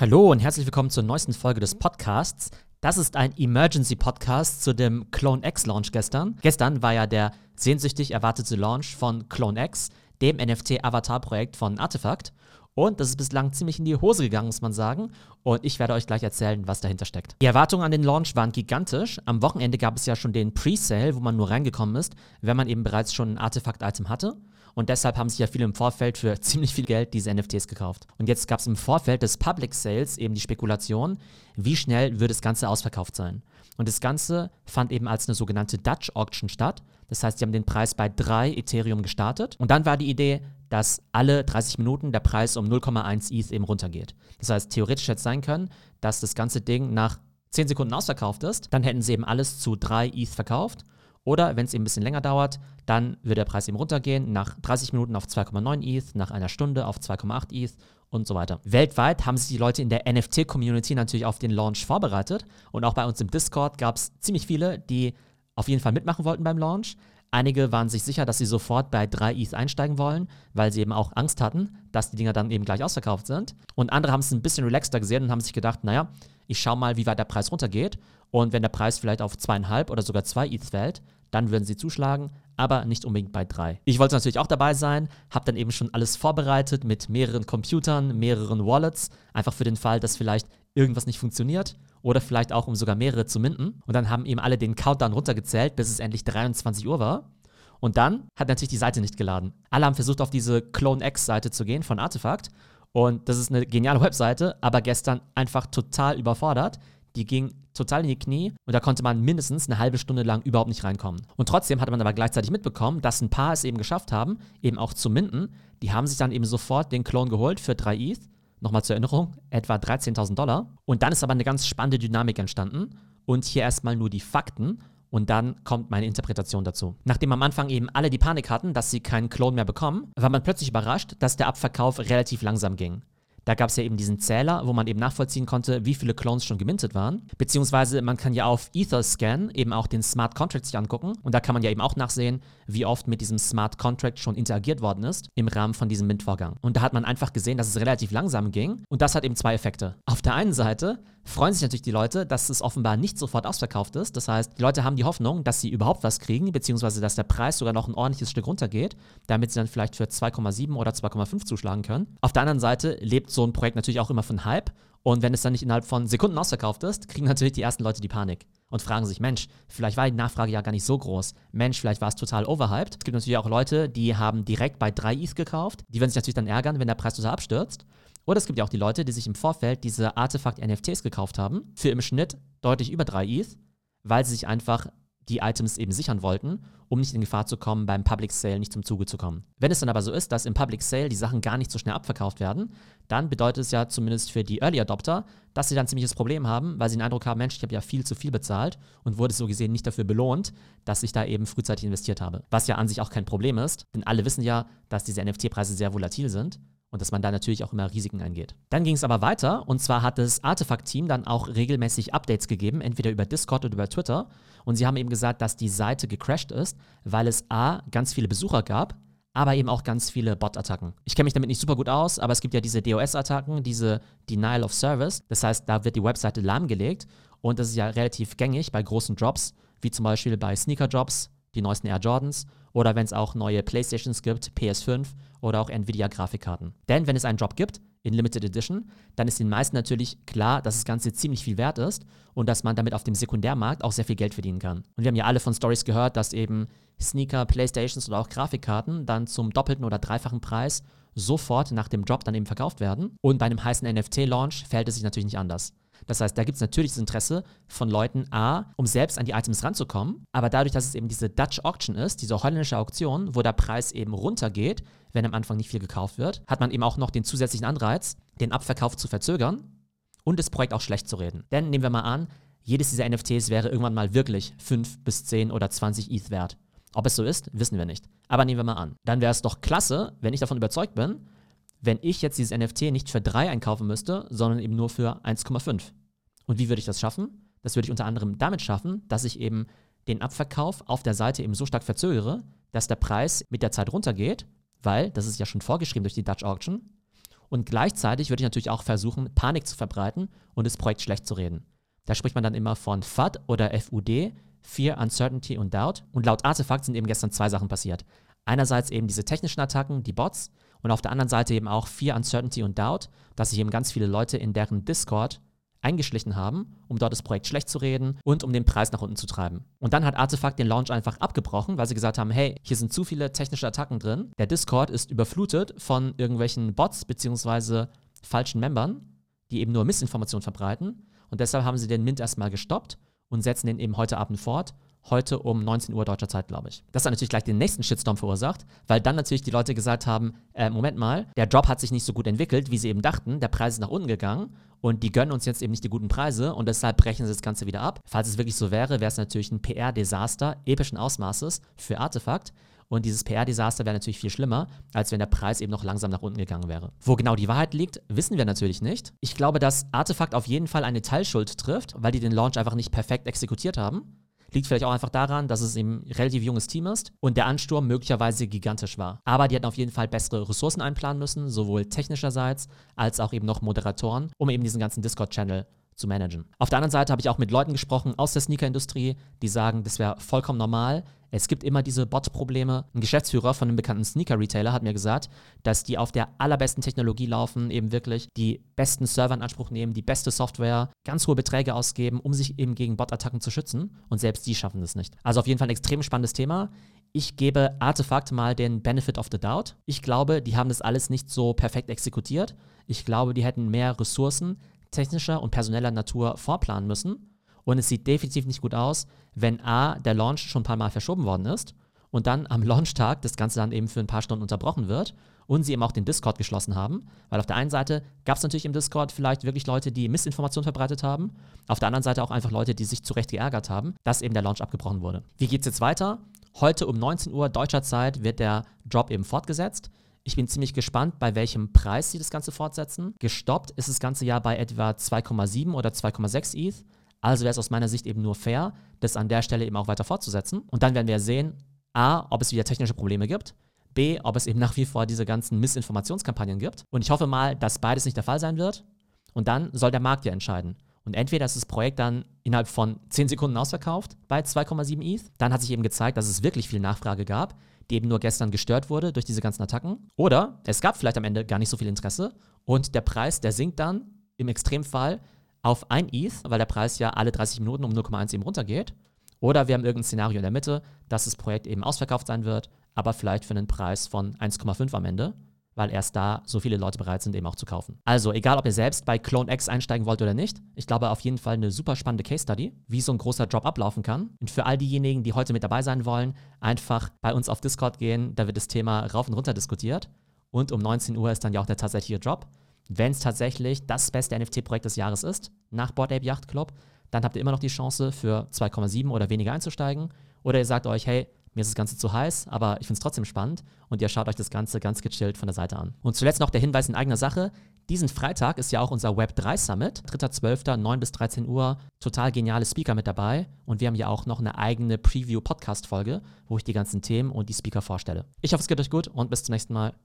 Hallo und herzlich willkommen zur neuesten Folge des Podcasts. Das ist ein Emergency Podcast zu dem Clone X Launch gestern. Gestern war ja der sehnsüchtig erwartete Launch von Clone X, dem NFT-Avatar-Projekt von Artefakt. Und das ist bislang ziemlich in die Hose gegangen, muss man sagen. Und ich werde euch gleich erzählen, was dahinter steckt. Die Erwartungen an den Launch waren gigantisch. Am Wochenende gab es ja schon den Pre-Sale, wo man nur reingekommen ist, wenn man eben bereits schon ein Artefakt-Item hatte. Und deshalb haben sich ja viele im Vorfeld für ziemlich viel Geld diese NFTs gekauft. Und jetzt gab es im Vorfeld des Public Sales eben die Spekulation, wie schnell wird das Ganze ausverkauft sein. Und das Ganze fand eben als eine sogenannte Dutch Auction statt. Das heißt, sie haben den Preis bei 3 Ethereum gestartet. Und dann war die Idee, dass alle 30 Minuten der Preis um 0,1 ETH eben runtergeht. Das heißt, theoretisch hätte es sein können, dass das ganze Ding nach 10 Sekunden ausverkauft ist. Dann hätten sie eben alles zu 3 ETH verkauft. Oder wenn es eben ein bisschen länger dauert, dann wird der Preis eben runtergehen, nach 30 Minuten auf 2,9 ETH, nach einer Stunde auf 2,8 ETH und so weiter. Weltweit haben sich die Leute in der NFT-Community natürlich auf den Launch vorbereitet und auch bei uns im Discord gab es ziemlich viele, die auf jeden Fall mitmachen wollten beim Launch. Einige waren sich sicher, dass sie sofort bei 3 ETH einsteigen wollen, weil sie eben auch Angst hatten, dass die Dinger dann eben gleich ausverkauft sind. Und andere haben es ein bisschen relaxter gesehen und haben sich gedacht, naja, ich schaue mal, wie weit der Preis runtergeht. Und wenn der Preis vielleicht auf zweieinhalb oder sogar zwei ETH fällt, dann würden sie zuschlagen, aber nicht unbedingt bei drei. Ich wollte natürlich auch dabei sein, habe dann eben schon alles vorbereitet mit mehreren Computern, mehreren Wallets, einfach für den Fall, dass vielleicht irgendwas nicht funktioniert oder vielleicht auch, um sogar mehrere zu minden. Und dann haben eben alle den Countdown runtergezählt, bis es endlich 23 Uhr war. Und dann hat natürlich die Seite nicht geladen. Alle haben versucht, auf diese Clone X-Seite zu gehen von Artefakt. Und das ist eine geniale Webseite, aber gestern einfach total überfordert. Die ging total in die Knie und da konnte man mindestens eine halbe Stunde lang überhaupt nicht reinkommen. Und trotzdem hatte man aber gleichzeitig mitbekommen, dass ein paar es eben geschafft haben, eben auch zu minden. Die haben sich dann eben sofort den Clone geholt für 3 ETH. Nochmal zur Erinnerung, etwa 13.000 Dollar. Und dann ist aber eine ganz spannende Dynamik entstanden. Und hier erstmal nur die Fakten. Und dann kommt meine Interpretation dazu. Nachdem am Anfang eben alle die Panik hatten, dass sie keinen Clone mehr bekommen, war man plötzlich überrascht, dass der Abverkauf relativ langsam ging. Da gab es ja eben diesen Zähler, wo man eben nachvollziehen konnte, wie viele Clones schon gemintet waren. Beziehungsweise man kann ja auf Etherscan eben auch den Smart Contract sich angucken. Und da kann man ja eben auch nachsehen, wie oft mit diesem Smart Contract schon interagiert worden ist im Rahmen von diesem Mint-Vorgang. Und da hat man einfach gesehen, dass es relativ langsam ging. Und das hat eben zwei Effekte. Auf der einen Seite freuen sich natürlich die Leute, dass es offenbar nicht sofort ausverkauft ist. Das heißt, die Leute haben die Hoffnung, dass sie überhaupt was kriegen, beziehungsweise dass der Preis sogar noch ein ordentliches Stück runtergeht, damit sie dann vielleicht für 2,7 oder 2,5 zuschlagen können. Auf der anderen Seite lebt so ein Projekt natürlich auch immer von Hype. Und wenn es dann nicht innerhalb von Sekunden ausverkauft ist, kriegen natürlich die ersten Leute die Panik und fragen sich, Mensch, vielleicht war die Nachfrage ja gar nicht so groß. Mensch, vielleicht war es total overhyped. Es gibt natürlich auch Leute, die haben direkt bei 3 ETH gekauft. Die werden sich natürlich dann ärgern, wenn der Preis total abstürzt. Oder es gibt ja auch die Leute, die sich im Vorfeld diese Artefakt-NFTs gekauft haben, für im Schnitt deutlich über 3 ETH, weil sie sich einfach die Items eben sichern wollten, um nicht in Gefahr zu kommen, beim Public Sale nicht zum Zuge zu kommen. Wenn es dann aber so ist, dass im Public Sale die Sachen gar nicht so schnell abverkauft werden, dann bedeutet es ja zumindest für die Early Adopter, dass sie dann ein ziemliches Problem haben, weil sie den Eindruck haben, Mensch, ich habe ja viel zu viel bezahlt und wurde so gesehen nicht dafür belohnt, dass ich da eben frühzeitig investiert habe. Was ja an sich auch kein Problem ist, denn alle wissen ja, dass diese NFT-Preise sehr volatil sind und dass man da natürlich auch immer Risiken eingeht. Dann ging es aber weiter und zwar hat das Artefakt-Team dann auch regelmäßig Updates gegeben, entweder über Discord oder über Twitter. Und sie haben eben gesagt, dass die Seite gecrashed ist, weil es A, ganz viele Besucher gab, aber eben auch ganz viele Bot-Attacken. Ich kenne mich damit nicht super gut aus, aber es gibt ja diese DOS-Attacken, diese Denial of Service. Das heißt, da wird die Webseite lahmgelegt und das ist ja relativ gängig bei großen Drops, wie zum Beispiel bei Sneaker-Drops, die neuesten Air Jordans oder wenn es auch neue Playstations gibt, PS5 oder auch Nvidia-Grafikkarten. Denn wenn es einen Drop gibt, in Limited Edition, dann ist den meisten natürlich klar, dass das Ganze ziemlich viel wert ist und dass man damit auf dem Sekundärmarkt auch sehr viel Geld verdienen kann. Und wir haben ja alle von Stories gehört, dass eben Sneaker, Playstations oder auch Grafikkarten dann zum doppelten oder dreifachen Preis sofort nach dem Drop dann eben verkauft werden. Und bei einem heißen NFT-Launch fällt es sich natürlich nicht anders. Das heißt, da gibt es natürlich das Interesse von Leuten, A, um selbst an die Items ranzukommen, aber dadurch, dass es eben diese Dutch Auction ist, diese holländische Auktion, wo der Preis eben runtergeht, wenn am Anfang nicht viel gekauft wird, hat man eben auch noch den zusätzlichen Anreiz, den Abverkauf zu verzögern und das Projekt auch schlecht zu reden. Denn nehmen wir mal an, jedes dieser NFTs wäre irgendwann mal wirklich 5 bis 10 oder 20 ETH wert. Ob es so ist, wissen wir nicht. Aber nehmen wir mal an. Dann wäre es doch klasse, wenn ich davon überzeugt bin, wenn ich jetzt dieses NFT nicht für 3 einkaufen müsste, sondern eben nur für 1,5. Und wie würde ich das schaffen? Das würde ich unter anderem damit schaffen, dass ich eben den Abverkauf auf der Seite eben so stark verzögere, dass der Preis mit der Zeit runtergeht, weil das ist ja schon vorgeschrieben durch die Dutch Auction. Und gleichzeitig würde ich natürlich auch versuchen, Panik zu verbreiten und das Projekt schlecht zu reden. Da spricht man dann immer von FUD oder FUD, Fear, Uncertainty und Doubt. Und laut Artefakt sind eben gestern zwei Sachen passiert. Einerseits eben diese technischen Attacken, die Bots, und auf der anderen Seite eben auch Fear, Uncertainty und Doubt, dass sich eben ganz viele Leute in deren Discord eingeschlichen haben, um dort das Projekt schlecht zu reden und um den Preis nach unten zu treiben. Und dann hat Artefakt den Launch einfach abgebrochen, weil sie gesagt haben, hey, hier sind zu viele technische Attacken drin. Der Discord ist überflutet von irgendwelchen Bots bzw. falschen Membern, die eben nur Missinformationen verbreiten. Und deshalb haben sie den Mint erstmal gestoppt und setzen den eben heute Abend fort heute um 19 Uhr deutscher Zeit, glaube ich. Das hat natürlich gleich den nächsten Shitstorm verursacht, weil dann natürlich die Leute gesagt haben, äh, Moment mal, der Job hat sich nicht so gut entwickelt, wie sie eben dachten, der Preis ist nach unten gegangen und die gönnen uns jetzt eben nicht die guten Preise und deshalb brechen sie das Ganze wieder ab. Falls es wirklich so wäre, wäre es natürlich ein PR-Desaster epischen Ausmaßes für Artefakt. Und dieses PR-Desaster wäre natürlich viel schlimmer, als wenn der Preis eben noch langsam nach unten gegangen wäre. Wo genau die Wahrheit liegt, wissen wir natürlich nicht. Ich glaube, dass Artefakt auf jeden Fall eine Teilschuld trifft, weil die den Launch einfach nicht perfekt exekutiert haben. Liegt vielleicht auch einfach daran, dass es eben ein relativ junges Team ist und der Ansturm möglicherweise gigantisch war. Aber die hätten auf jeden Fall bessere Ressourcen einplanen müssen, sowohl technischerseits als auch eben noch Moderatoren, um eben diesen ganzen Discord-Channel zu managen. Auf der anderen Seite habe ich auch mit Leuten gesprochen aus der Sneaker-Industrie, die sagen, das wäre vollkommen normal. Es gibt immer diese Bot-Probleme. Ein Geschäftsführer von einem bekannten Sneaker-Retailer hat mir gesagt, dass die auf der allerbesten Technologie laufen, eben wirklich die besten Server in Anspruch nehmen, die beste Software, ganz hohe Beträge ausgeben, um sich eben gegen Bot-Attacken zu schützen. Und selbst die schaffen das nicht. Also auf jeden Fall ein extrem spannendes Thema. Ich gebe Artefakt mal den Benefit of the Doubt. Ich glaube, die haben das alles nicht so perfekt exekutiert. Ich glaube, die hätten mehr Ressourcen, technischer und personeller Natur vorplanen müssen. Und es sieht definitiv nicht gut aus, wenn A, der Launch schon ein paar Mal verschoben worden ist und dann am Launchtag das Ganze dann eben für ein paar Stunden unterbrochen wird und sie eben auch den Discord geschlossen haben. Weil auf der einen Seite gab es natürlich im Discord vielleicht wirklich Leute, die Missinformationen verbreitet haben. Auf der anderen Seite auch einfach Leute, die sich zu Recht geärgert haben, dass eben der Launch abgebrochen wurde. Wie geht es jetzt weiter? Heute um 19 Uhr deutscher Zeit wird der Drop eben fortgesetzt. Ich bin ziemlich gespannt, bei welchem Preis sie das Ganze fortsetzen. Gestoppt ist das ganze Jahr bei etwa 2,7 oder 2,6 ETH. Also wäre es aus meiner Sicht eben nur fair, das an der Stelle eben auch weiter fortzusetzen. Und dann werden wir sehen, a, ob es wieder technische Probleme gibt, b, ob es eben nach wie vor diese ganzen Missinformationskampagnen gibt. Und ich hoffe mal, dass beides nicht der Fall sein wird. Und dann soll der Markt ja entscheiden. Und entweder ist das Projekt dann innerhalb von 10 Sekunden ausverkauft bei 2,7 ETH. Dann hat sich eben gezeigt, dass es wirklich viel Nachfrage gab die eben nur gestern gestört wurde durch diese ganzen Attacken. Oder es gab vielleicht am Ende gar nicht so viel Interesse und der Preis, der sinkt dann im Extremfall auf ein ETH, weil der Preis ja alle 30 Minuten um 0,1 eben runtergeht. Oder wir haben irgendein Szenario in der Mitte, dass das Projekt eben ausverkauft sein wird, aber vielleicht für einen Preis von 1,5 am Ende weil erst da so viele Leute bereit sind, eben auch zu kaufen. Also, egal ob ihr selbst bei Clone X einsteigen wollt oder nicht, ich glaube auf jeden Fall eine super spannende Case Study, wie so ein großer Job ablaufen kann. Und für all diejenigen, die heute mit dabei sein wollen, einfach bei uns auf Discord gehen, da wird das Thema rauf und runter diskutiert. Und um 19 Uhr ist dann ja auch der tatsächliche Job. Wenn es tatsächlich das beste NFT-Projekt des Jahres ist, nach Board Ape Yacht Club, dann habt ihr immer noch die Chance, für 2,7 oder weniger einzusteigen. Oder ihr sagt euch, hey, mir ist das Ganze zu heiß, aber ich finde es trotzdem spannend und ihr schaut euch das Ganze ganz gechillt von der Seite an. Und zuletzt noch der Hinweis in eigener Sache. Diesen Freitag ist ja auch unser Web3 Summit, 3.12., 9 bis 13 Uhr. Total geniale Speaker mit dabei. Und wir haben ja auch noch eine eigene Preview-Podcast-Folge, wo ich die ganzen Themen und die Speaker vorstelle. Ich hoffe, es geht euch gut und bis zum nächsten Mal.